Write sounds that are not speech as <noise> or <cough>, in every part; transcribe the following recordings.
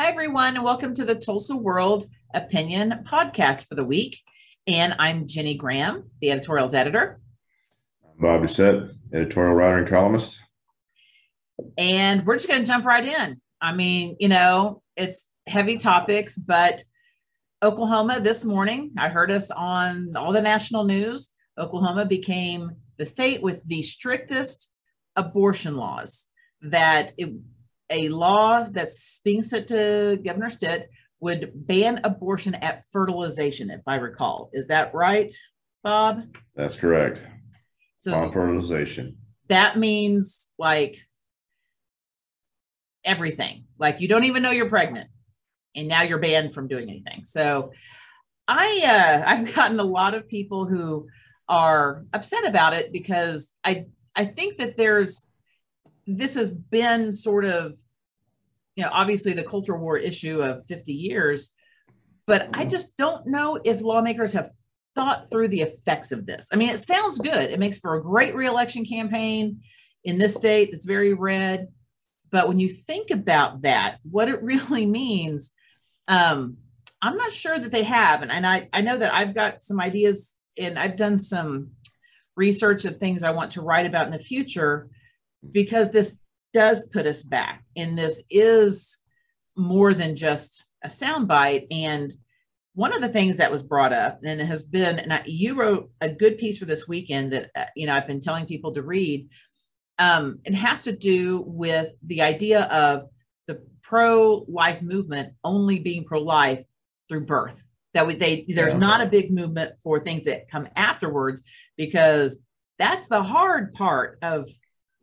Hi, everyone, and welcome to the Tulsa World Opinion podcast for the week. And I'm Jenny Graham, the editorials editor. I'm Bob Doucette, editorial writer and columnist. And we're just going to jump right in. I mean, you know, it's heavy topics, but Oklahoma this morning, I heard us on all the national news. Oklahoma became the state with the strictest abortion laws that it, a law that's being sent to Governor Stitt would ban abortion at fertilization, if I recall. Is that right, Bob? That's correct. So on fertilization. That means like everything. Like you don't even know you're pregnant, and now you're banned from doing anything. So I uh, I've gotten a lot of people who are upset about it because I I think that there's this has been sort of, you know, obviously the culture war issue of 50 years, but I just don't know if lawmakers have thought through the effects of this. I mean, it sounds good. It makes for a great reelection campaign in this state that's very red. But when you think about that, what it <laughs> really means, um, I'm not sure that they have. And, and I, I know that I've got some ideas and I've done some research of things I want to write about in the future because this does put us back and this is more than just a soundbite. And one of the things that was brought up and it has been and I, you wrote a good piece for this weekend that uh, you know i've been telling people to read. Um, it has to do with the idea of the pro-life movement only being pro-life through birth. That we, they there's yeah. not a big movement for things that come afterwards because that's the hard part of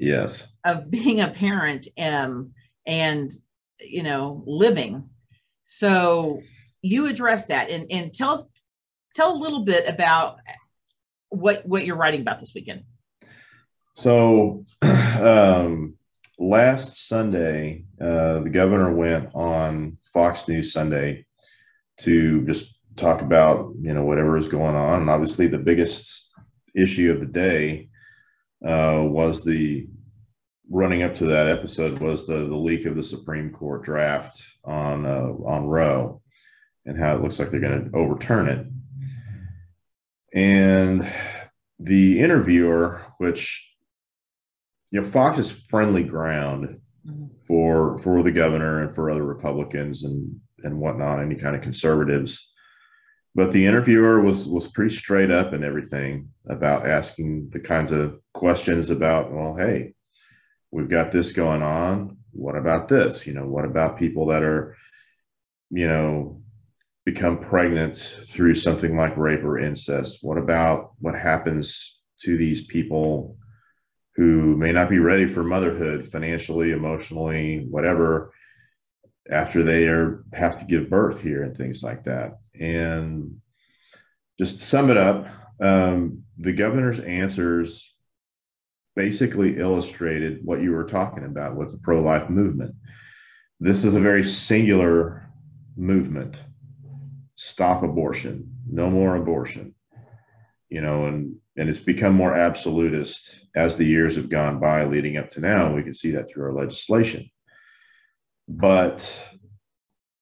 yes. of being a parent um, and you know living. So you address that and and tell us tell a little bit about what what you're writing about this weekend. So <clears throat> um last sunday uh the governor went on fox news sunday to just talk about you know whatever is going on. And obviously the biggest issue of the day uh, was the running up to that episode was the the leak of the Supreme Court draft on uh, on Roe and how it looks like they're going to overturn it. And the interviewer, which you know, Fox is friendly ground mm-hmm. for for the governor and for other Republicans and and whatnot, any kind of conservatives but the interviewer was was pretty straight up and everything about asking the kinds of questions about well hey we've got this going on. What about this? You know what about people that are you know become pregnant through something like rape or incest? What about what happens to these people who may not be ready for motherhood financially emotionally whatever after they are have to give birth here and things like that. And just to sum it up, um, the governor's answers basically illustrated what you were talking about with the pro life movement. This is a very singular movement stop abortion, no more abortion. You know, and and it's become more absolutist as the years have gone by leading up to now. We can see that through our legislation. But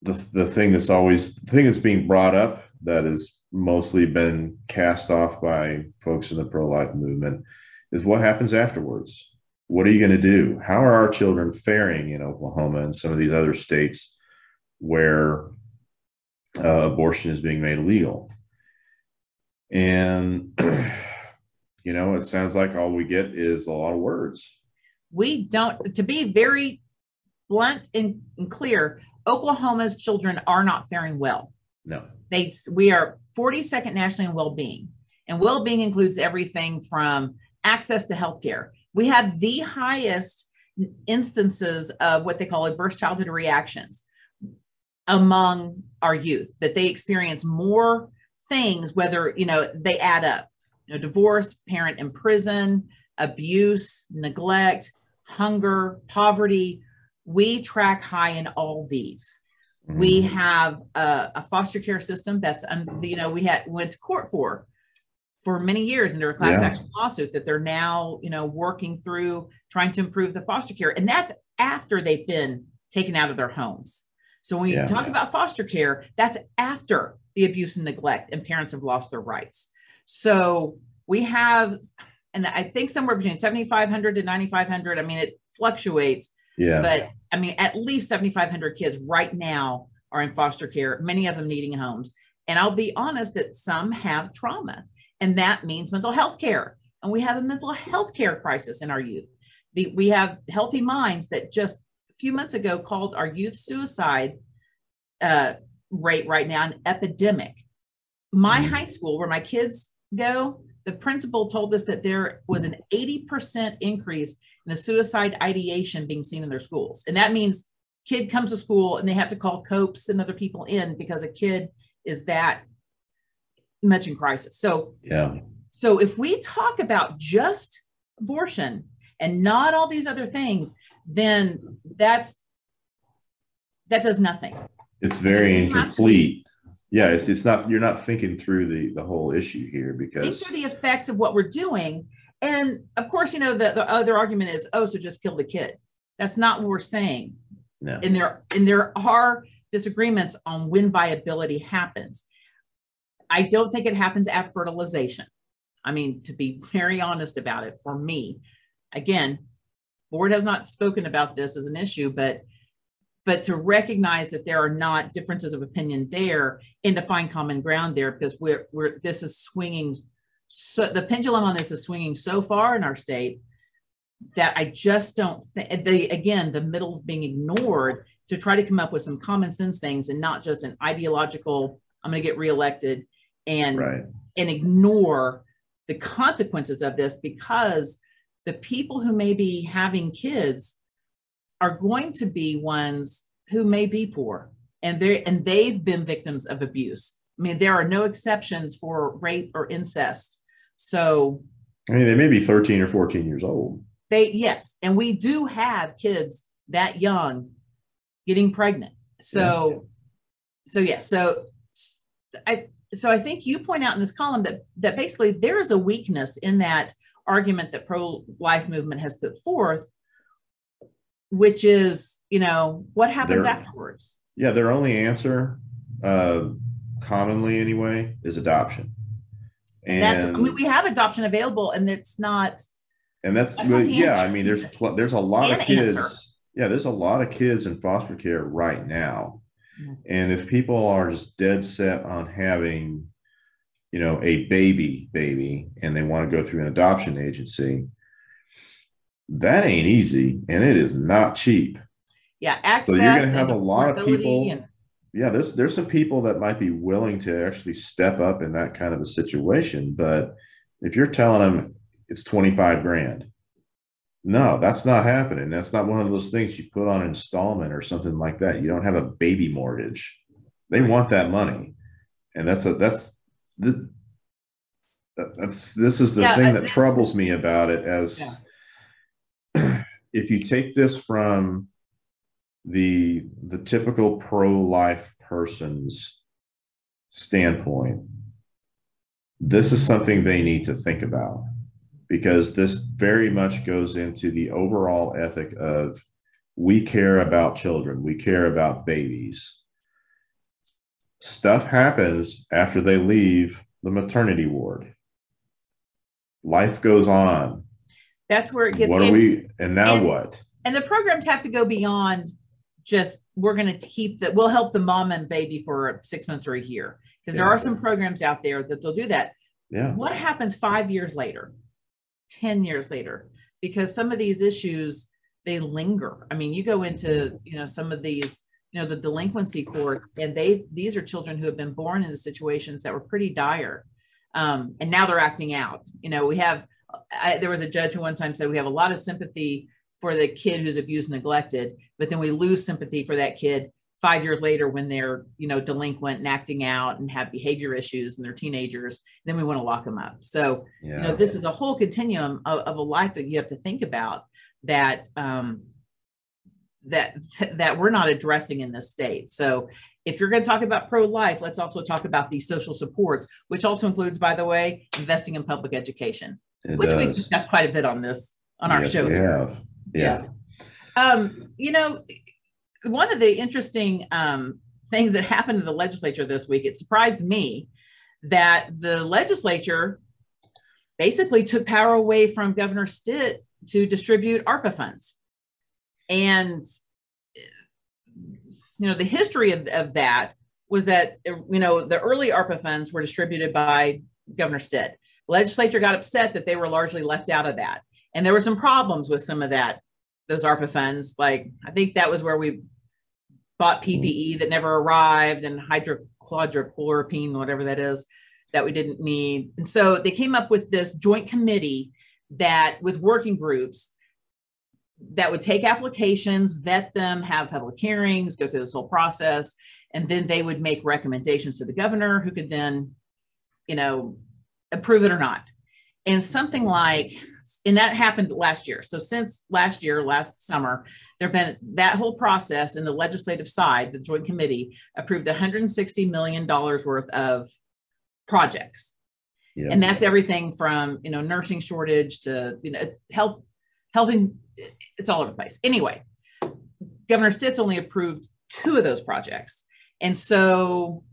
the, the thing that's always the thing that's being brought up that has mostly been cast off by folks in the pro-life movement is what happens afterwards. What are you going to do? How are our children faring in oklahoma and some of these other states where uh, abortion is being made illegal? And <clears throat> you know it sounds like all we get is a lot of words. We don't to be very blunt and, and clear Oklahoma's children are not faring well. No. They we are 42nd nationally in well-being. And well-being includes everything from access to healthcare. We have the highest instances of what they call adverse childhood reactions among our youth that they experience more things whether you know they add up you know divorce parent in prison abuse neglect hunger poverty we track high in all these. Mm-hmm. We have a, a, foster care system that's, um, you know, we had went to court for for many years under a class yeah. action lawsuit that they're now, you know, working through trying to improve the foster care, and that's after they've been taken out of their homes. So when you Yeah. talk about foster care, that's after the abuse and neglect and parents have lost their rights. So we have, and I think somewhere between 7,500 to 9,500. I mean, it fluctuates, Yeah. but I mean, at least 7,500 kids right now are in foster care, many of them needing homes. And I'll be honest that some have trauma, and that means mental health care. And we have a mental health care crisis in our youth. The, we have Healthy Minds that just a few months ago called our youth suicide uh, rate right now an epidemic. My Mhm. high school, where my kids go, the principal told us that there was an 80% increase in the suicide ideation being seen in their schools. And that means kid comes to school and they have to call COPES and other people in because a kid is that much in crisis. So Yeah. so if we talk about just abortion and not all these other things, then that's that does nothing. It's very incomplete. Yeah, it's it's not you're not thinking through the the whole issue here Think because through the effects of what we're doing. And of course, you know, the, the other argument is, oh, so just kill the kid. That's not what we're saying. no. And there and there are disagreements on when viability happens. I don't think it happens at fertilization. I mean, to be very honest about it, for me, again, board has not spoken about this as an issue, but but to recognize that there are not differences of opinion there and to find common ground there because we're we're this is swinging so the pendulum on this is swinging so far in our state that I just don't think the again the middle's being ignored to try to come up with some common sense things and not just an ideological I'm going to get reelected and right. and ignore the consequences of this because the people who may be having kids are going to be ones who may be poor and they and they've been victims of abuse. I mean, there are no exceptions for rape or incest. So I mean, they may be 13 or 14 years old. they yes, and we do have kids that young getting pregnant. So so yeah, so I so I think you point out in this column that that basically there is a weakness in that argument that pro-life movement has put forth, which is, you know, what happens There- afterwards. Yeah, their only answer, uh, commonly anyway, is adoption. and That's I mean, we have adoption available and it's not and that's, That's not yeah. I mean, there's pl- there's a lot of kids. answer. Yeah, there's a lot of kids in foster care right now. Mhm. And if people are just dead set on having, you know, a baby baby and they want to go through an adoption agency, that ain't easy and it is not cheap. yeah, access. So you're going to have a lot of people. and- yeah, there's there's some people that might be willing to actually step up in that kind of a situation, but if you're telling them it's 25 grand, no, that's not happening. That's not one of those things you put on installment or something like that. You don't have a baby mortgage. They want that money. And that's a that's the that's this is the Yeah, thing uh, that troubles me about it as <clears throat> if you take this from the the typical pro-life person's standpoint this is something they need to think about because this very much goes into the overall ethic of we care about children we care about babies. Stuff happens after they leave the maternity ward. Life goes on. That's where it gets what are in. we and now and- what? and the programs have to go beyond just we're going to keep that we'll help the mom and baby for six months or a year. Because there are some programs out there that they'll do that. Yeah. What happens five years later? 10 years later? Because some of these issues they linger. I mean you go into you know some of these you know the delinquency court and they these are children who have been born into situations that were pretty dire um, and now they're acting out. You know we have I, there was a judge who one time said we have a lot of sympathy for the kid who's abused and neglected but then we lose sympathy for that kid five years later when they're you know delinquent and acting out and have behavior issues and they're teenagers then we want to lock them up so yeah you know this is a whole continuum of, of a life that you have to think about that um that <laughs> that we're not addressing in this state so if you're going to talk about pro-life let's also talk about these social supports which also includes by the way investing in public education it which we does. discussed quite a bit on this on our Yes, show we here. have. Yeah um you know one of the interesting um, things that happened in the legislature this week, it surprised me that the legislature basically took power away from Governor Stitt to distribute ARPA funds. And, you know, the history of, of that was that, you know, the early ARPA funds were distributed by Governor Stitt. Legislature got upset that they were largely left out of that. And there were some problems with some of that, those ARPA funds. Like, I think that was where we bought PPE that never arrived and hydrochloroquine, whatever that is, that we didn't need. And so they came up with this joint committee that with working groups that would take applications, vet them, have public hearings, go through this whole process, and then they would make recommendations to the governor who could then, you know, approve it or not. And something like, and that happened last year. So since last year, last summer, there have been that whole process in the legislative side, the joint committee approved $160 million worth of projects. Yeah. And that's everything from, you know, nursing shortage to, you know, health, health, and it's all over the place. Anyway, Governor Stitt's only approved two of those projects. And so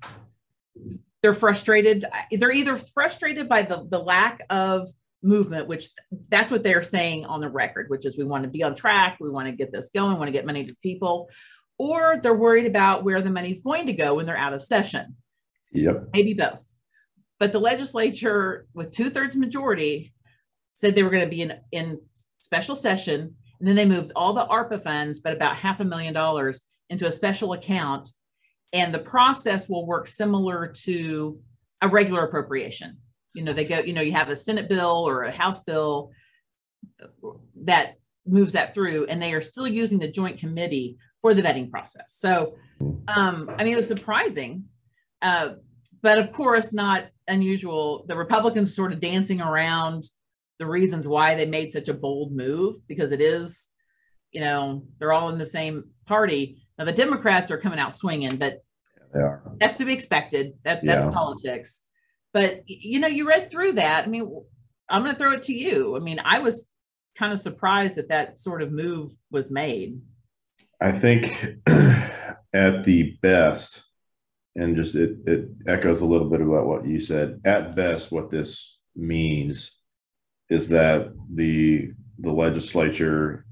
they're frustrated. They're either frustrated by the, the lack of movement, which that's what they're saying on the record, which is we want to be on track, we want to get this going, we want to get money to people, or they're worried about where the money's going to go when they're out of session. Yep. Maybe both. But the legislature, with two thirds majority, said they were going to be in, in special session. And then they moved all the ARPA funds, but about half a million dollars, into a special account. And the process will work similar to a regular appropriation you know, they go, you know, you have a Senate bill or a House bill that moves that through, and they are still using the joint committee for the vetting process. So, um, I mean, it was surprising, uh, but of course, not unusual. The Republicans sort of dancing around the reasons why they made such a bold move because it is, you know, they're all in the same party. Now, the Democrats are coming out swinging, but that's to be expected. That, that's yeah. politics. But you know, you read through that. I mean, I'm going to throw it to you. I mean, I was kind of surprised that that sort of move was made. I think <clears throat> at the best, and just it, it echoes a little bit about what you said. At best, what this means is that the the legislature,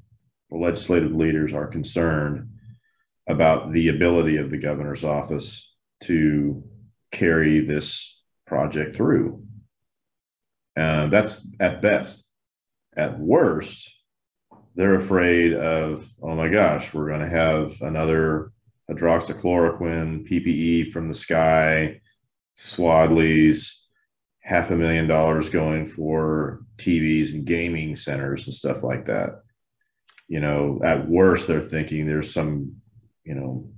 the legislative leaders are concerned about the ability of the governor's office to carry this project through. And that's at best. At worst, they're afraid of, oh my gosh, we're going to have another hydroxychloroquine PPE from the sky, Swadley's, half a million dollars going for TVs and gaming centers and stuff like that. You know, at worst, they're thinking there's some, you know,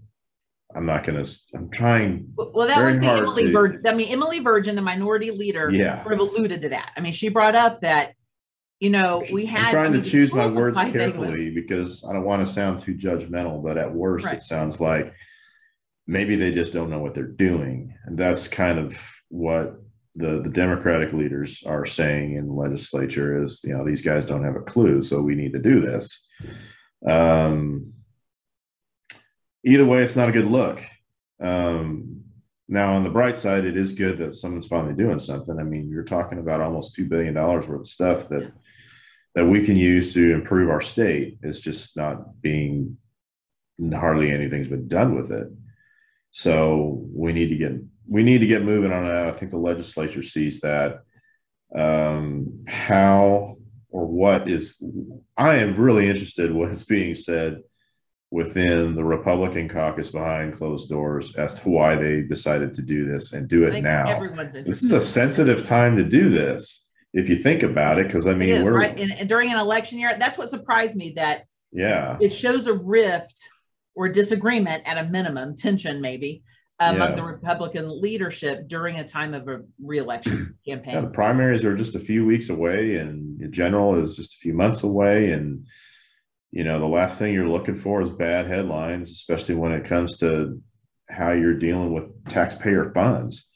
I'm not going to. I'm trying. Well, that was the Emily to, Virgin. I mean, Emily Virgin, the minority leader, yeah. sort of alluded to that. I mean, she brought up that, you know, we had. I'm trying I mean, to choose my words carefully because I don't want to sound too judgmental, but at worst, right. it sounds like maybe they just don't know what they're doing, and that's kind of what the the Democratic leaders are saying in the legislature is, you know, these guys don't have a clue, so we need to do this. Um, either way, it's not a good look. Um, now, on the bright side, it is good that someone's finally doing something. I mean, you're talking about almost two billion dollars worth of stuff that that we can use to improve our state. It's just not being hardly anything's been done with it. So we need to get we need to get moving on that. I think the legislature sees that. Um, how or what is I am really interested what is being said within the Republican caucus behind closed doors as to why they decided to do this and do it now. This is a sensitive time to do this, if you think about it, because I mean, we're right. And, during an election year, that's what surprised me that yeah, it shows a rift or disagreement at a minimum, tension maybe among yeah. the Republican leadership during a time of a reelection <clears throat> campaign. Yeah, the primaries are just a few weeks away, and the general is just a few months away, and you know, the last thing you're looking for is bad headlines, especially when it comes to how you're dealing with taxpayer funds.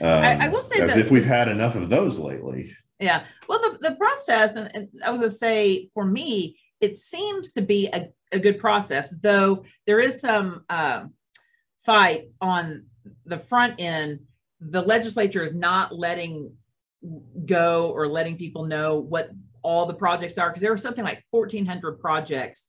Um, I, I, will say as that, if we've had enough of those lately. Yeah. Well, the, the process, and, and I was going to say for me, it seems to be a, a good process, though there is some uh, fight on the front end. The legislature is not letting go or letting people know what all the projects are because there were something like 1,400 projects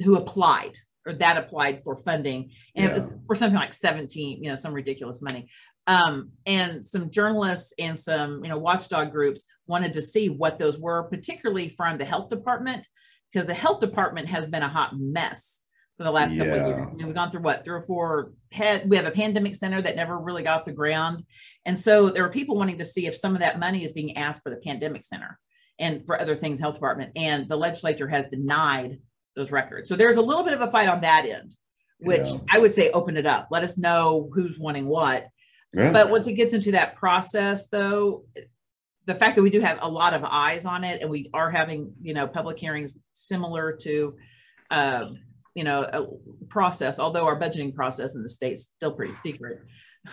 who applied or that applied for funding, and yeah. it was for something like 17, you know, some ridiculous money. Um, and some journalists and some, you know, watchdog groups wanted to see what those were, particularly from the health department, because the health department has been a hot mess for the last couple of years. we've gone through what three or four head. We have a pandemic center that never really got off the ground, and so there are people wanting to see if some of that money is being asked for the pandemic center and for other things, health department. And the legislature has denied those records. So there's a little bit of a fight on that end, which yeah. I would say open it up. Let us know who's wanting what. Yeah. But once it gets into that process, though, the fact that we do have a lot of eyes on it and we are having, you know, public hearings similar to, um, you know, a process, although our budgeting process in the state's still pretty secret,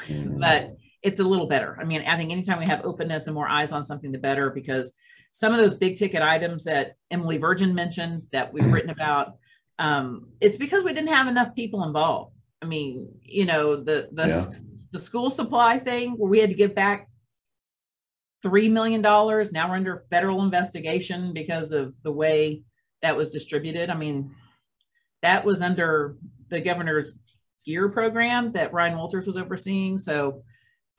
mm. but it's a little better. I mean, I think anytime we have openness and more eyes on something, the better because some of those big ticket items that Emily Virgin mentioned that we've written about, um, it's because we didn't have enough people involved. I mean, you know, the the yeah. the school supply thing where we had to give back three million dollars. Now we're under federal investigation because of the way that was distributed. I mean, that was under the governor's GEER program that Ryan Walters was overseeing. So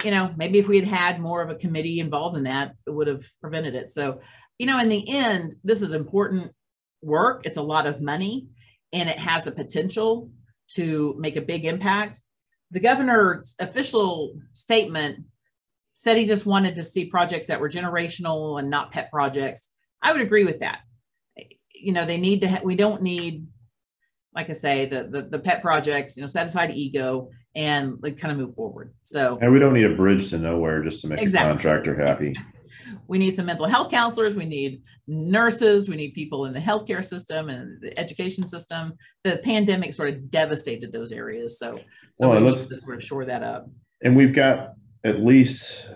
you know, maybe if we had had more of a committee involved in that, it would have prevented it. So, you know, in the end, this is important work. It's a lot of money and it has a potential to make a big impact. The governor's official statement said he just wanted to see projects that were generational and not pet projects. I would agree with that. You know, they need to, ha- we don't need, like I say, the, the, the pet projects, you know, satisfied ego and like kind of move forward. So and we don't need a bridge to nowhere just to make exactly. a contractor happy. <laughs> We need some mental health counselors. We need nurses. We need people in the healthcare system and the education system. The pandemic sort of devastated those areas. So, so well, we let's to sort of shore that up. And we've got at least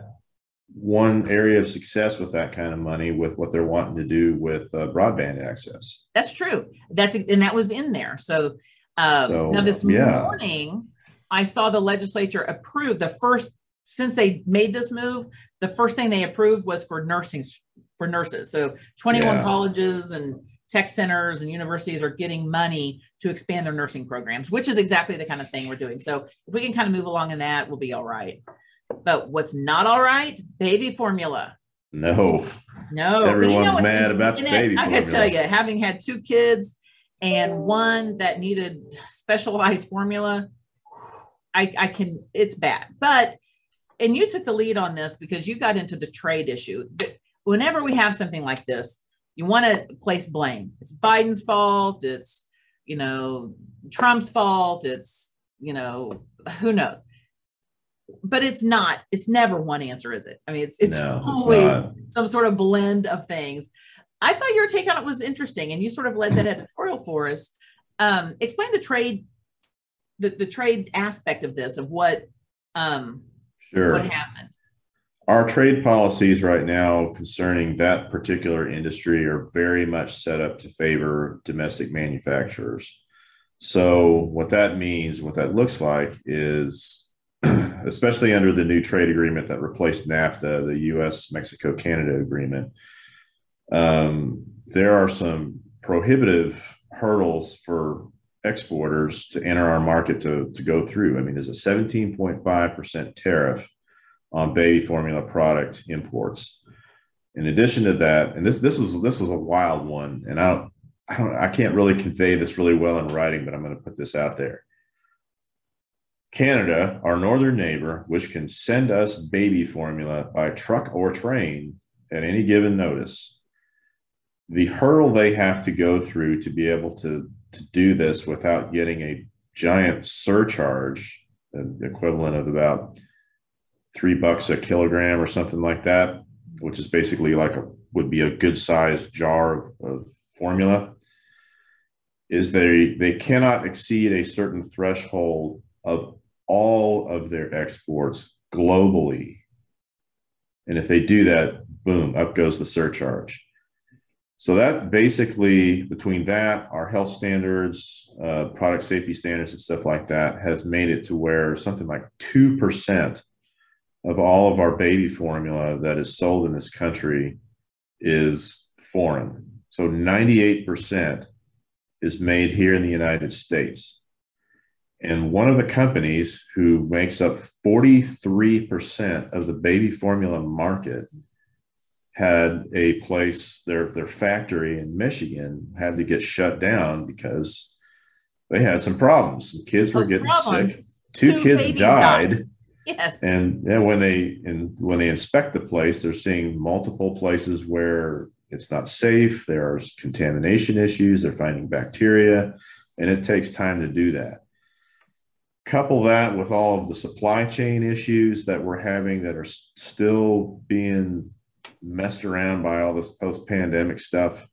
one area of success with that kind of money with what they're wanting to do with uh, broadband access. That's true. That's and that was in there. So, um, so now this yeah. morning I saw the legislature approve the first since they made this move. The first thing they approved was for nursing for nurses. So 21 yeah. colleges and tech centers and universities are getting money to expand their nursing programs, which is exactly the kind of thing we're doing. So if we can kind of move along in that, we'll be all right. But what's not all right? Baby formula. No. No. Everyone's you know mad about the baby. Formula. I can tell you, having had two kids and one that needed specialized formula, I, I can, it's bad. But, and you took the lead on this because you got into the trade issue. Whenever we have something like this, you want to place blame. It's Biden's fault. It's, you know, Trump's fault. It's, you know, who knows? But it's not, it's never one answer, is it? I mean, it's, it's no, always it's some sort of blend of things. I thought your take on it was interesting and you sort of led that editorial for us. Um, explain the trade the, the trade aspect of this of what um sure. what happened. Our trade policies right now concerning that particular industry are very much set up to favor domestic manufacturers. So what that means what that looks like is <clears throat> especially under the new trade agreement that replaced nafta the us mexico canada agreement um, there are some prohibitive hurdles for exporters to enter our market to, to go through. I mean, there's a 17.5% tariff on baby formula product imports. In addition to that, and this this was this was a wild one, and I don't I don't I can't really convey this really well in writing, but I'm going to put this out there. Canada, our northern neighbor, which can send us baby formula by truck or train at any given notice, the hurdle they have to go through to be able to to do this without getting a giant surcharge, equivalent of about three bucks a kilogram or something like that, which is basically like a would be a good sized jar of, of formula, is they they cannot exceed a certain threshold of all of their exports globally. And if they do that, boom, up goes the surcharge. So that basically between that, our health standards, uh, product safety standards, and stuff like that has made it to where something like two percent of all of our baby formula that is sold in this country is foreign. So 98% is made here in the United States. And one of the companies who makes up 43% of the baby formula market had a place, their, their factory in Michigan had to get shut down because they had some problems. Some kids were getting problem. sick. Two, Two kids died. died. Yes. And then when they and when they inspect the place, they're seeing multiple places where it's not safe. There's contamination issues. They're finding bacteria, and it takes time to do that. Couple that with all of the supply chain issues that we're having that are still being messed around by all this post pandemic stuff.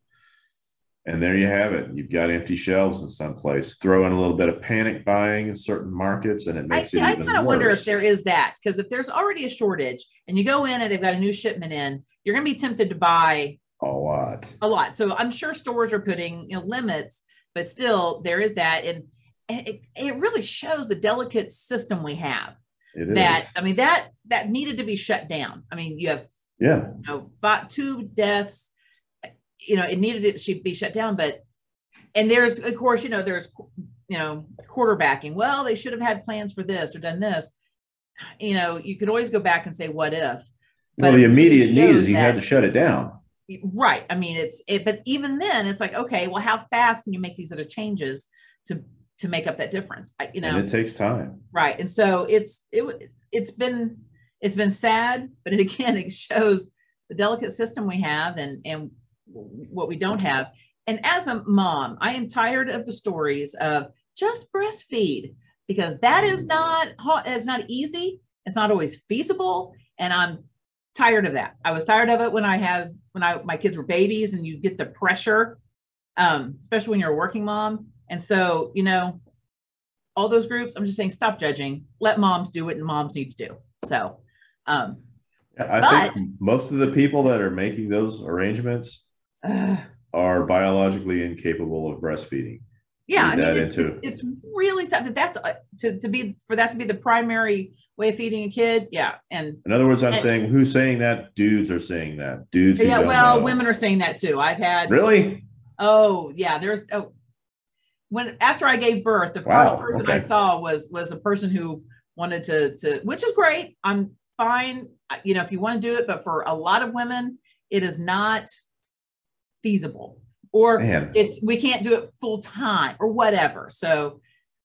And there you have it. You've got empty shelves in some place. Throw in a little bit of panic buying in certain markets, and it makes I, it I even I kind of wonder if there is that because if there's already a shortage and you go in and they've got a new shipment in, you're going to be tempted to buy a lot. A lot. So I'm sure stores are putting you know limits, but still there is that, and it, it really shows the delicate system we have. It that is. I mean that that needed to be shut down. I mean you have yeah you know five, two deaths. You know it needed it to be shut down, but and there's of course you know there's you know quarterbacking. Well, they should have had plans for this or done this. You know you could always go back and say what if. But well, the immediate need is he had to shut it down right i mean it's it but even then it's like okay well how fast can you make these other changes to to make up that difference I, you know and it takes time right and so it's it it's been it's been sad but it again it shows the delicate system we have and and what we don't have and as a mom i am tired of the stories of just breastfeed because that is not it's not easy it's not always feasible and i'm tired of that. I was tired of it when I had when I my kids were babies and you get the pressure, um, especially when you're a working mom. And so, you know, all those groups, I'm just saying stop judging. Let moms do what moms need to do. So um I but, think most of the people that are making those arrangements uh, are biologically incapable of breastfeeding. Yeah, I mean, it's, it's, it's, really tough. That's uh, to, to be for that to be the primary way of feeding a kid. Yeah. And in other words, I'm and, saying who's saying that? Dudes are saying that. Dudes. Yeah. Well, know. women are saying that too. I've had really. Oh yeah. There's oh when after I gave birth, the wow, first person okay. I saw was was a person who wanted to to which is great. I'm fine. You know, if you want to do it, but for a lot of women, it is not feasible or Man. it's we can't do it full time or whatever. So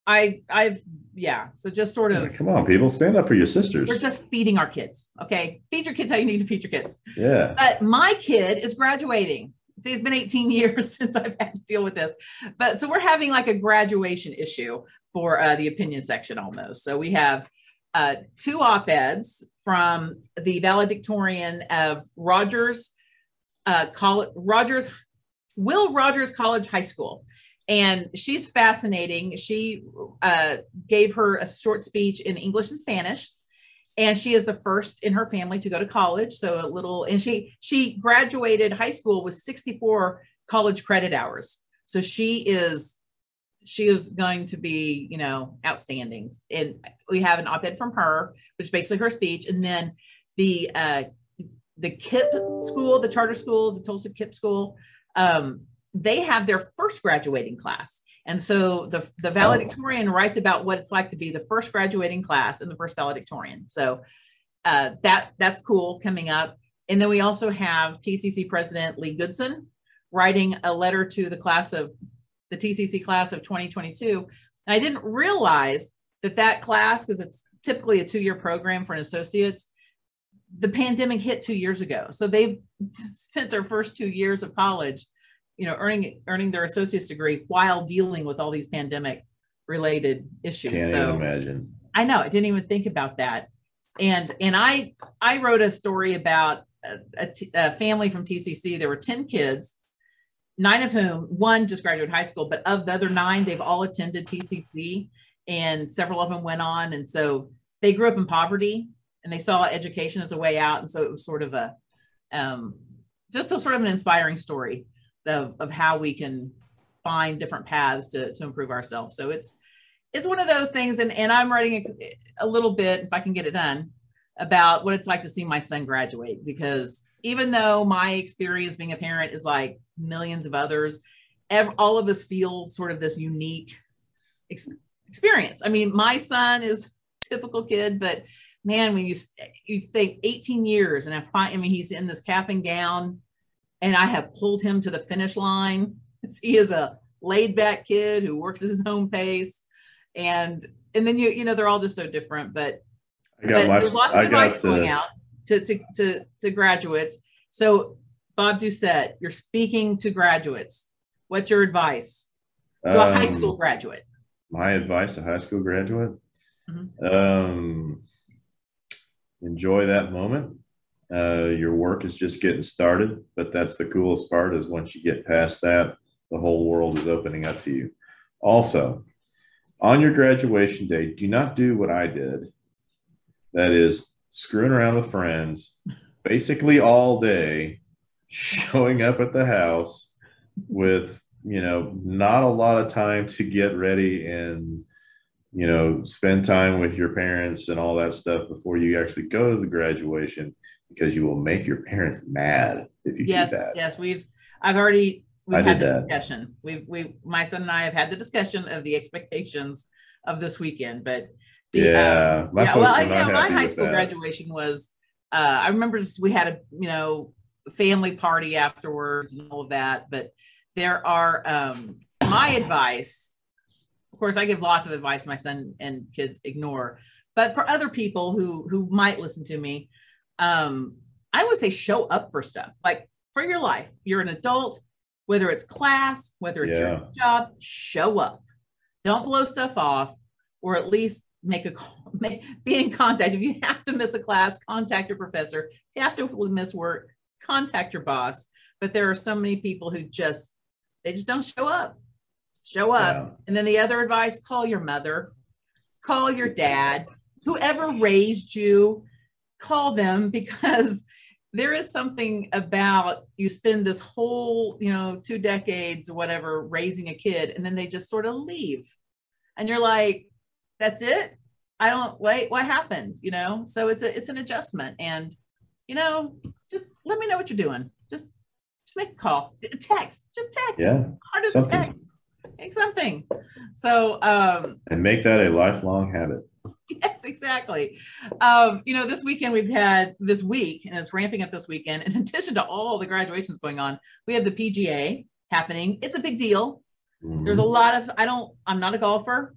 I I've yeah. So just sort of come on, people, stand up for your sisters. We're just feeding our kids. Okay. Feed your kids how you need to feed your kids. Yeah. But my kid is graduating. See, it's been 18 <laughs> years since I've had to deal with this. But so we're having like a graduation issue for uh, the opinion section almost. So we have uh, two op-eds from the valedictorian of Rogers uh, Rogers, Will Rogers College High School and she's fascinating. She uh, gave her a short speech in English and Spanish, and she is the first in her family to go to college. So a little, and she she graduated high school with 64 college credit hours. So she is she is going to be you know outstanding. And we have an op-ed from her, which is basically her speech, and then the uh, the KIPP school, the charter school, the Tulsa KIPP school. Um, they have their first graduating class. And so the, the valedictorian oh. writes about what it's like to be the first graduating class and the first valedictorian. So uh, that that's cool coming up. And then we also have TCC President Leigh Goodson writing a letter to the class of the TCC class of 2022. And I didn't realize that that class, because it's typically a two-year program for an associate's, the pandemic hit two years ago. So they've <laughs> spent their first two years of college you know earning earning their associate's degree while dealing with all these pandemic related issues. Can't so even imagine. I know i didn't even think about that. And and i i wrote a story about a, family from tcc there were 10 kids nine of whom one just graduated high school but of the other nine they've all attended tcc and several of them went on and so they grew up in poverty and they saw education as a way out and so it was sort of a um, just a sort of an inspiring story of, of how we can find different paths to, to improve ourselves. So it's it's one of those things, and, and I'm writing a, a little bit, if I can get it done, about what it's like to see my son graduate. Because even though my experience being a parent is like millions of others, every, all of us feel sort of this unique ex- experience. I mean, my son is a typical kid, but man, when you you think 18 years and I find, I mean, he's in this cap and gown, and I have pulled him to the finish line. <laughs> He is a laid back kid who works at his own pace and and then you you know they're all just so different but, but my, there's lots of advice going out to, to to to graduates. So bob doucette you're speaking to graduates. What's your advice to um, a high school um, graduate? my advice to high school graduate? Mm-hmm. um, enjoy that moment. Uh, your work is just getting started but that's the coolest part is once you get past that the whole world is opening up to you. Also on your graduation day, do not do what I did. That is screwing around with friends basically all day, showing up at the house with, you know, not a lot of time to get ready and, you know, spend time with your parents and all that stuff before you actually go to the graduation because you will make your parents mad if you yes, do that. Yes, we've I've already we've I had the that. discussion. We've we my son and I have had the discussion of the expectations of this weekend. But the, yeah, um, yeah well, yeah, my high school that. graduation was. Uh, I remember just, we had a you know family party afterwards and all of that. But there are um, my advice. Of course, I give lots of advice my son and kids ignore. But for other people who who might listen to me, um, I would say show up for stuff like for your life. You're an adult whether it's class, whether it's yeah. your job, show up. Don't blow stuff off, or at least make a <laughs> make, be in contact. If you have to miss a class, contact your professor. If you have to miss work, contact your boss. But there are so many people who just they just don't show up. Show up. Yeah. And then the other advice: call your mother, call your dad, whoever raised you. Call them <laughs> because there is something about you spend this whole you know two decades or whatever raising a kid and then they just sort of leave and you're like that's it i don't wait what happened you know so it's a it's an adjustment and you know just let me know what you're doing just just make a call text just text yeah hard as text make something so um and make that a lifelong habit <laughs> yes, exactly. Um, you know, this weekend we've had this week, and it's ramping up this weekend. In <laughs> addition to all the graduations going on, we have the PGA happening. It's a big deal. Mm-hmm. There's a lot of, I don't, I'm not a golfer,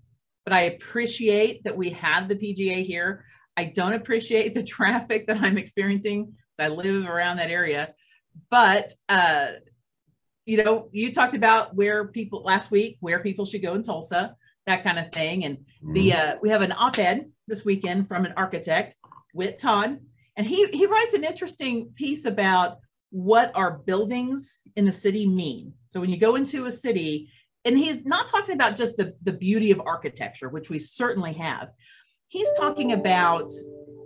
but I appreciate that we have the PGA here. I don't appreciate the <laughs> traffic that I'm experiencing I live around that area. But, uh, you know, you talked about where people last week, where people should go in Tulsa that kind of thing. And the mm-hmm. uh, we have an op-ed this weekend from an architect, Whit Todd, and he he writes an interesting piece about what our buildings in the city mean. So when you go into a city, and he's not talking about just the, the beauty of architecture, which we certainly have. He's talking about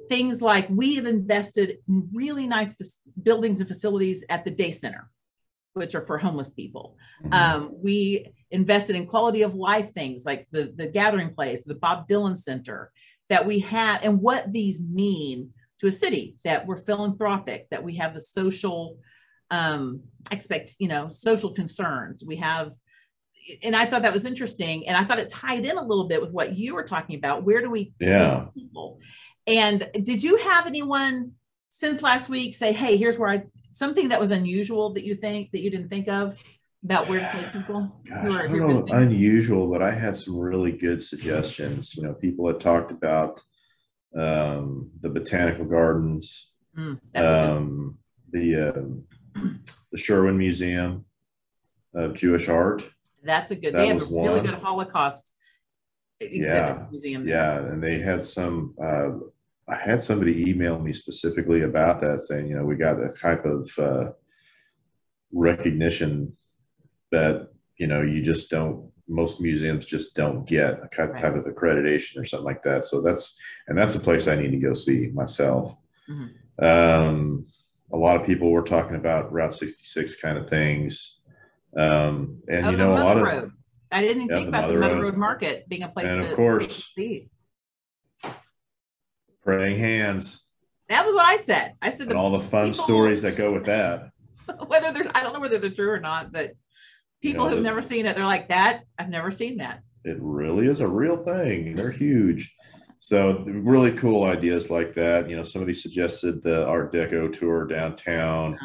things like we have invested in really nice buildings and facilities at the day center which are for homeless people. Mm-hmm. Um, we invested in quality of life things like the, the Gathering Place, the Bob Dylan Center that we had, and what these mean to a city that we're philanthropic, that we have the social um, expect, you know, social concerns. We have, and I thought that was interesting, and I thought it tied in a little bit with what you were talking about. Where do we yeah people? And did you have anyone since last week say, "Hey, here's where I something that was unusual that you think that you didn't think of about where to take <sighs> people? Gosh, I don't know unusual, but I had some really good suggestions. You know, people had talked about um, the botanical gardens, mm, um, the uh, the Sherwin Museum of Jewish Art. That's a good. That they have a one. really good Holocaust yeah, museum. Yeah, and they had some uh, I had somebody email me specifically about that, saying, you know, we got that type of uh, recognition that you know you just don't. Most museums just don't get a type right. of accreditation or something like that. So that's and that's a place I need to go see myself. Mm-hmm. Um, a lot of people were talking about Route 66 kind of things. Um, and Oh, you know, a lot Mother of I didn't Yeah, think about the Mother Road. Road Market being a place And of course- see. praying hands That was what I said. I said all the fun people- stories that go with that. <laughs> whether they're I don't know whether they're true or not, but people know, who've never seen it, they're like that. I've never seen that. It really is a real thing. They're huge. So really cool ideas like that. You know, somebody suggested the Art Deco tour downtown,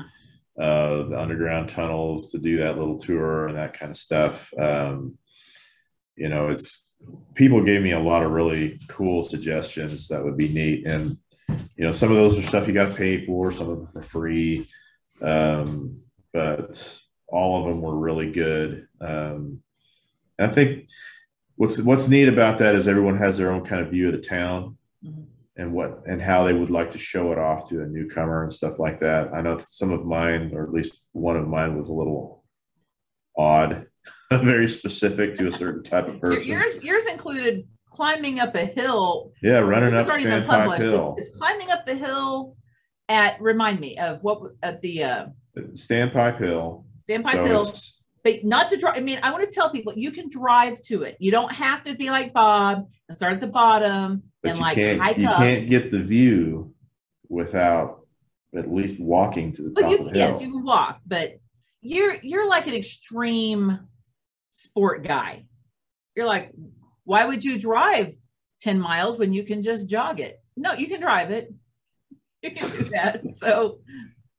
uh, the underground tunnels to do that little tour and that kind of stuff. Um, you know, it's people gave me a lot of really cool suggestions that would be neat. And, you know, some of those are stuff you got to pay for, some of them are free. Um, but all of them were really good. Um, I think what's what's neat about that is everyone has their own kind of view of the town Mhm. And what and how they would like to show it off to a newcomer and stuff like that. I know some of mine, or at least one of mine, was a little odd, <laughs> very specific to a certain type of person. Yours yours included climbing up a hill. yeah, running up is already been Standpipe published. Hill. It's, it's climbing up the hill at remind me of what at the uh Standpipe Hill. Standpipe So Hill. but not to drive. I mean, I want to tell people you can drive to it. You don't have to be like Bob and start at the bottom but and you like can't you up. can't get the view without at least walking to the top you of the yes, hill. you can walk, but you're you're like an extreme sport guy. You're like, why would you drive 10 miles when you can just jog it? No, you can drive it. <laughs> You can do that. So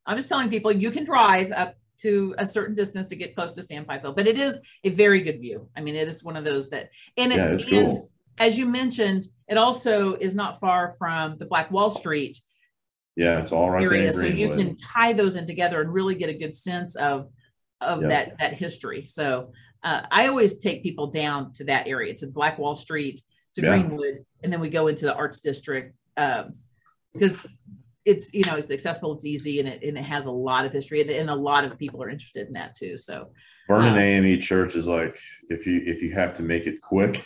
I'm just telling people you can drive up to a certain distance to get close to Standpipe Hill, but it is a very good view. I mean, it is one of those that and it yeah, it's and cool. As you mentioned, it also is not far from the Black Wall Street Yeah, it's all right area so you can tie those in together and really get a good sense of of Yep. that that history so uh, i always take people down to that area to black wall street to Yeah. greenwood and then we go into the arts district um, because it's you know it's accessible it's easy and it, and it has a lot of history and, and a lot of people are interested in that too so Vernon Uh, AME Church is like if you if you have to make it quick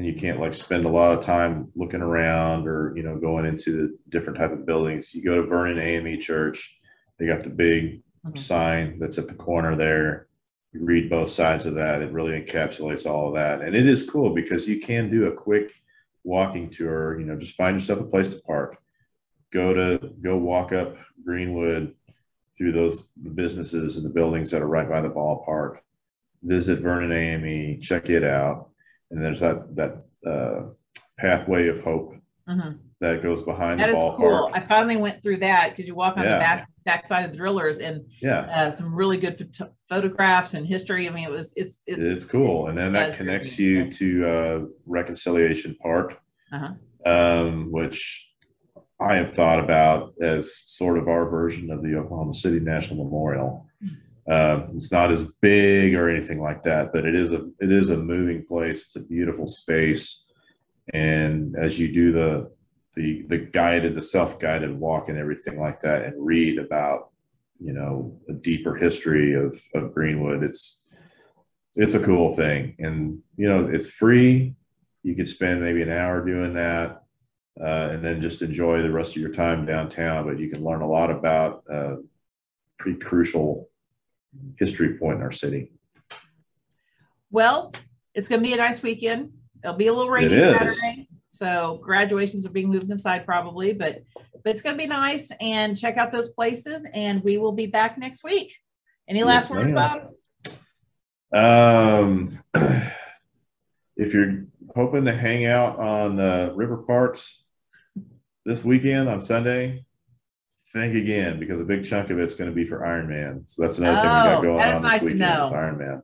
and you can't like spend a lot of time looking around or you know going into the different type of buildings, you go to Vernon AME Church. They got the big Mhm. sign that's at the corner there. You read both sides of that. It really encapsulates all of that, and it is cool because you can do a quick walking tour. You know, just find yourself a place to park. Go to go walk up Greenwood through those the businesses and the buildings that are right by the ballpark. Visit Vernon AME, check it out, and there's that that uh, pathway of hope mhm. that goes behind that the is ballpark. cool i finally went through that because you walk on Yeah. the back back side of the drillers and Yeah, uh, some really good photo- photographs and history i mean it was it's it it, is cool, and then that connects you to uh, Reconciliation Park, Uh-huh. um, which I have thought about as sort of our version of the Oklahoma City National Memorial. Um, it's not as big or anything like that, but it is a it is a moving place. It's a beautiful space, and as you do the the the guided, the self guided walk and everything like that, and read about you know a deeper history of of Greenwood, it's it's a cool thing, and you know it's free. You could spend maybe an hour doing that, uh, and then just enjoy the rest of your time downtown. But you can learn a lot about uh, pretty crucial history point in our city. Well, it's going to be a nice weekend. It'll be a little rainy Saturday, so graduations are being moved inside probably, but but it's going to be nice. And check out those places, and we will be back next week. Any last Yes, words. Bob? Um, if you're hoping to hang out on uh, River Parks this weekend on Sunday, think again because a big chunk of it's going to be for Ironman. So that's another thing we got Oh, going that is on nice to this weekend. know. is Ironman.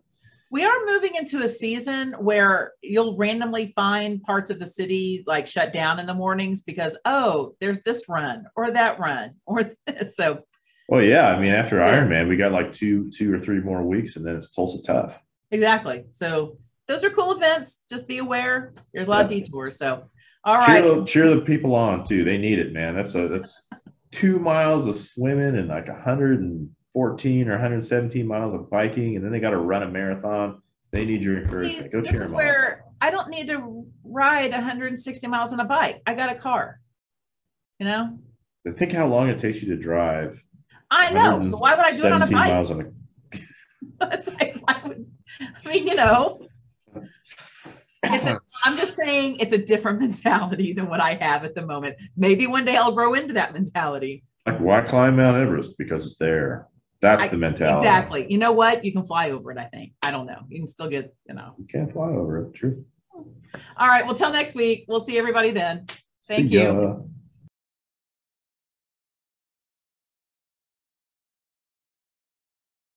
We are moving into a season where you'll randomly find parts of the city like shut down in the mornings because oh, there's this run or that run or this. So Well, yeah. I mean, after Yeah. Ironman, we got like two, two or three more weeks, and then it's Tulsa Tough. exactly. So those are cool events. Just be aware. There's a lot of detours. So all cheer, right. the, cheer the people on too. They need it, man. That's a that's two miles of swimming and like 114 or 117 miles of biking, and then they got to run a marathon. They need your encouragement. Go this cheer is them on. where I don't need to ride 160 miles on a bike. I got a car. You know, And think how long it takes you to drive. I know. So why would I do it on a bike? miles on a <laughs> it's like, why would, I mean, you know, it's a, <laughs> I'm just saying it's a different <laughs> mentality than what I have at the moment. Maybe one day I'll grow into that mentality. Like, why climb Mount Everest? Because it's there. That's I- the mentality. Exactly. You know what? You can fly over it, I think. I don't know. You can still get, you know. You can't fly over it. True. All right. Well, till next week. We'll see everybody then. Thank See you. ya.